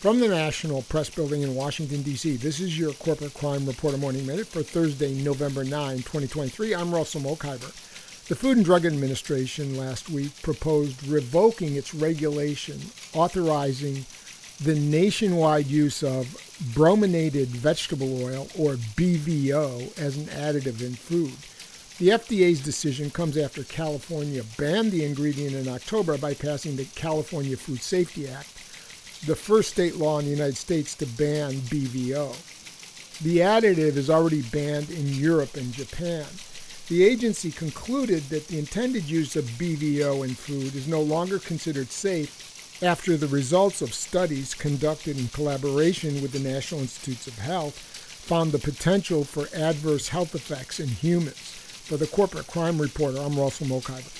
From the National Press Building in Washington, D.C., this is your Corporate Crime Reporter Morning Minute for Thursday, November 9, 2023. I'm Russell Mokhiber. The Food and Drug Administration last week proposed revoking its regulation authorizing the nationwide use of brominated vegetable oil, or BVO, as an additive in food. The FDA's decision comes after California banned the ingredient in October by passing the California Food Safety Act the first state law in the United States to ban BVO. The additive is already banned in Europe and Japan. The agency concluded that the intended use of BVO in food is no longer considered safe after the results of studies conducted in collaboration with the National Institutes of Health found the potential for adverse health effects in humans. For the Corporate Crime Reporter, I'm Russell Mokhiber.